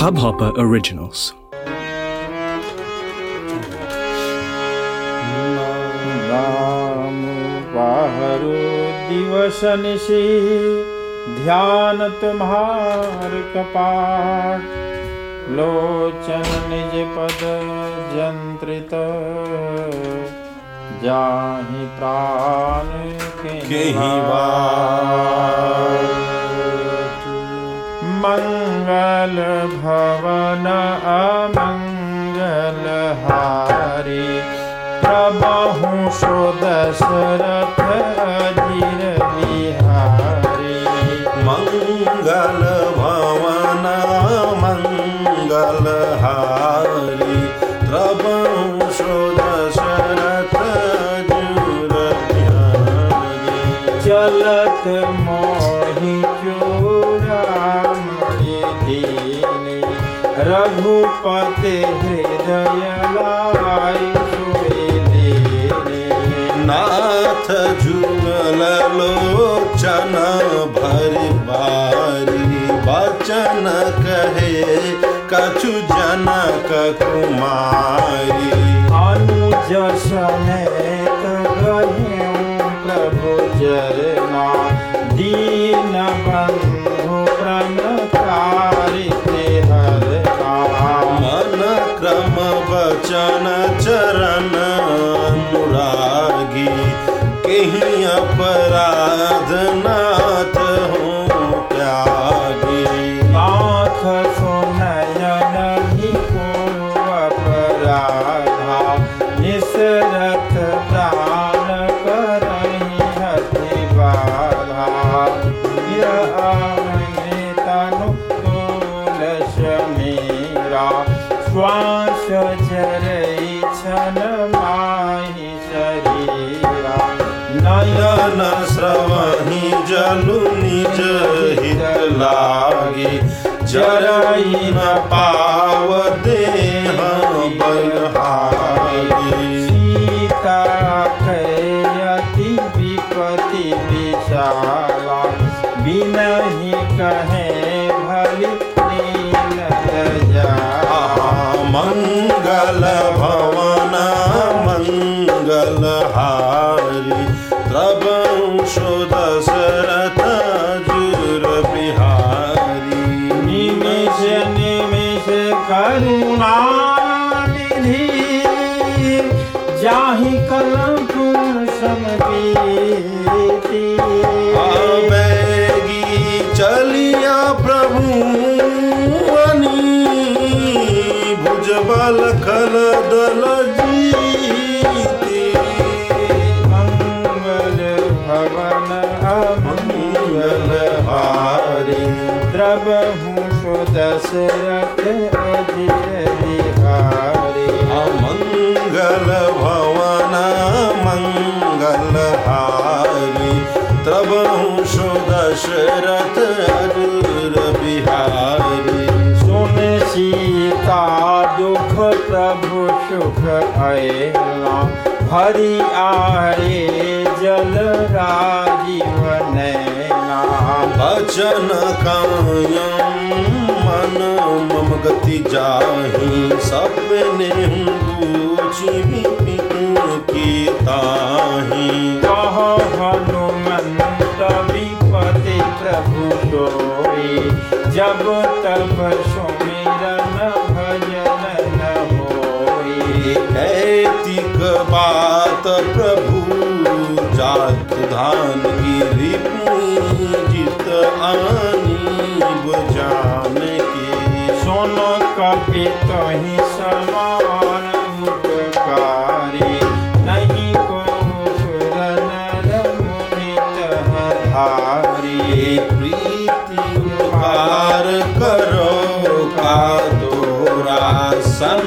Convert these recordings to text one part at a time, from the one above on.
Hubhopper Originals. नाम दिवस निशि ध्यान तुम्हार कपाट। लोचन निज पद जंत्रित जाहि प्राण केहि मंगल भवन अभङ्गलहारि प्रबहु सोदशरथ रघुपति हृदय लाई नाथ जुगल लोचन भरि बारी। बचन कहे कछु जनक कुमारी। अनुज समेत गह्यं प्रभु चरना दीन वचन चरण अनुरागी कहीं अपराध नाथ जरम पावत द्रवहु सुदशरथ अजिर बिहारी अमंगल भवन मंगल हारी। तब दशरथ अजुर बिहारी। सुन सीता दुख प्रभु सुख अयला। हरि आए जल राजीव नैना बचन कायम मन मम गति जाही सपने दूची की ताही कह हनुमंत प्रभु सोई जब तब सुमिरन भजन न होई। ऐतिक बात प्रभु धन ऋपु जित अनिब के सोन कपि कहि समाकार प्रीति पार करो का दोरा भारोरासन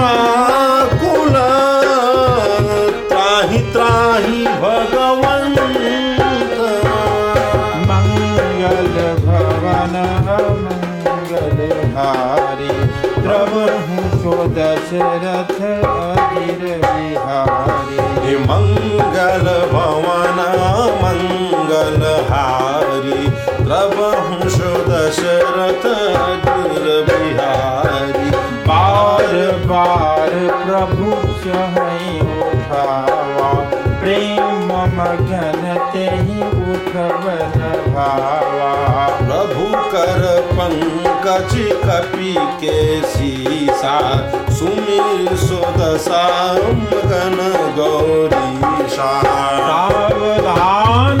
व्याकुल त्राहि त्राहि भगवन्त। मङ्गल भवा मङ्गल हारी प्रभः स्वदशरथ गिर मङ्गल भवन भवाना मङ्गलहारी प्रवः सोदशरथ प्रभु उठावा। प्रेम मगन तेहि उठवन भावा प्रभु कर पंकज कपि के सीसा सुमिर सुदशा गण गौरीशा सावधान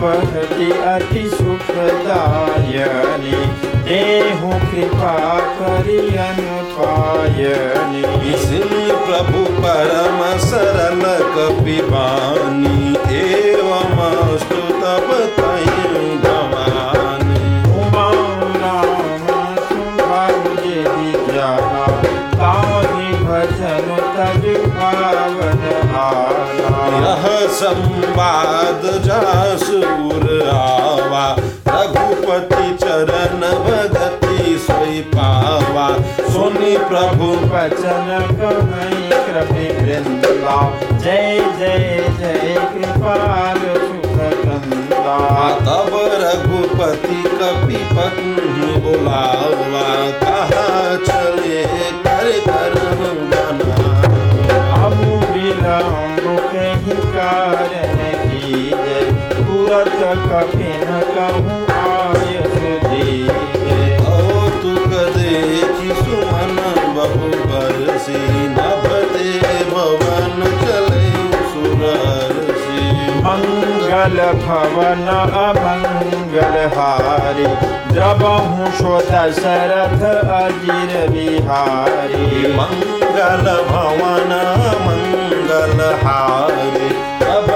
पहति अति सुखदायनी देहु कृपा करियन पायनी विष्णु प्रभु परम सरल कपिबानी एवं संवाद जासूर आवा। रघुपति चरण भगति सोई पावा। सुनि प्रभु वचन कहीं कृपि वृंदा। जय जय जय, कृपाल। तब रघुपति कपि पत्नी बुलावा कहा मंगल भवन अमंगल हारी। द्रवहु सो दशरथ अजिर बिहारी। मंगल भवन मंगल हारी। तब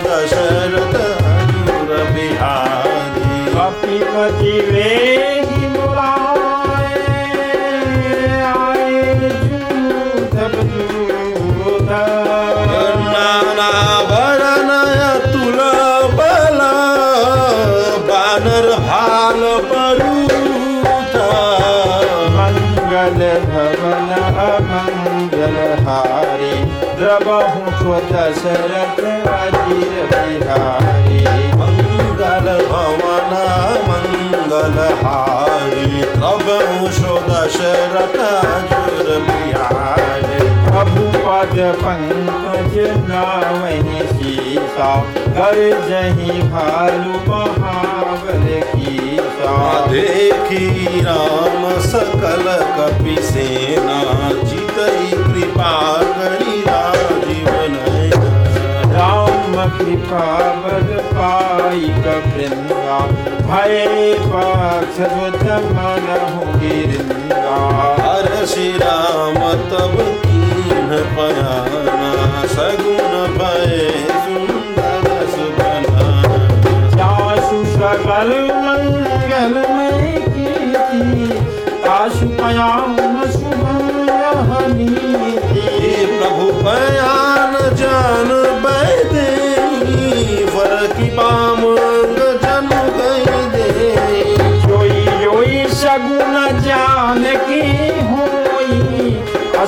दशरथ अजुर बिहारी। कपिपति वेगी जब हूँ सो दशरथ बिहारी मंगल भवन मंगल हारी तब शो दशरथ जुर बिहारी प्रभु पद पंकज नावहि सीसा कर जही भालू महाबल कीसा देखी राम। सकल कपि सेना जितई कृपा करी कृपा बल पाई कबृंदा भय बुध मन गिरिंदा हर श्री राम तब कीन पयाना सगुन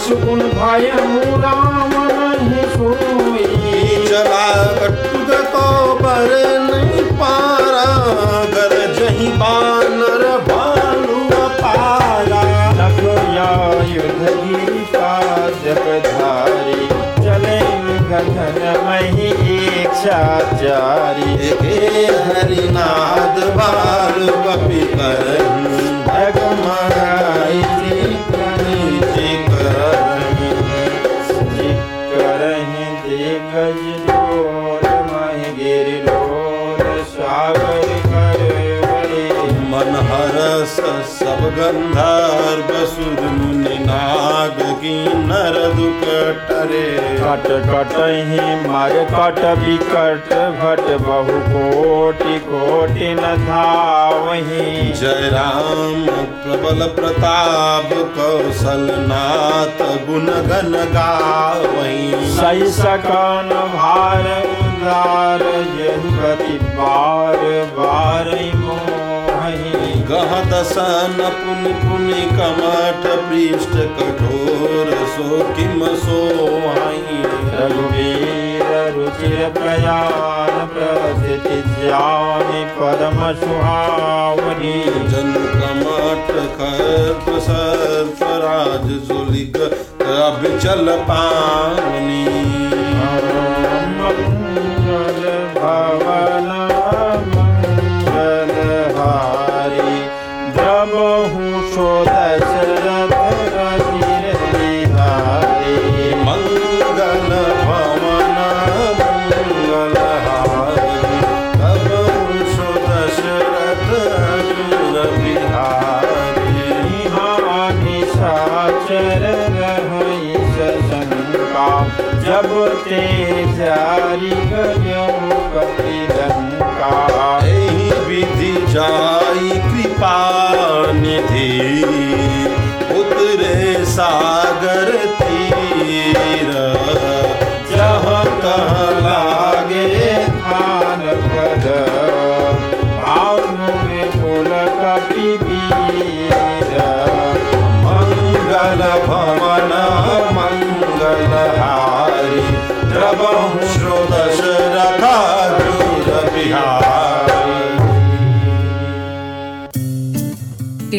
असुगुन भय राम नहीं सोई। चला कटुक को पर नहीं पारा कर जही बानर भालू पाला लखया युद्ध गीता जगधारी चले मही हे हरिनाद बाल कपि करही सुर मुनि नाग की नर दुख टरे कट कट ही मर कट विकट भट बहु कोटि कोटि न धावही। जय राम प्रबल प्रताप कौशल नाथ गुण गण गावही। सही सकन भार उदार जगति बार बार मोहि गह दसन पुनि पुनि कमठ पृष्ठ कठोर सो किम सोहाई रघुवीर रुचिर प्रयाण प्रसिद्धि ज्ञानि परम सुहावनी। जन कमठ खर्प सर्प राज जुलिक अभिचल पावनी। भवन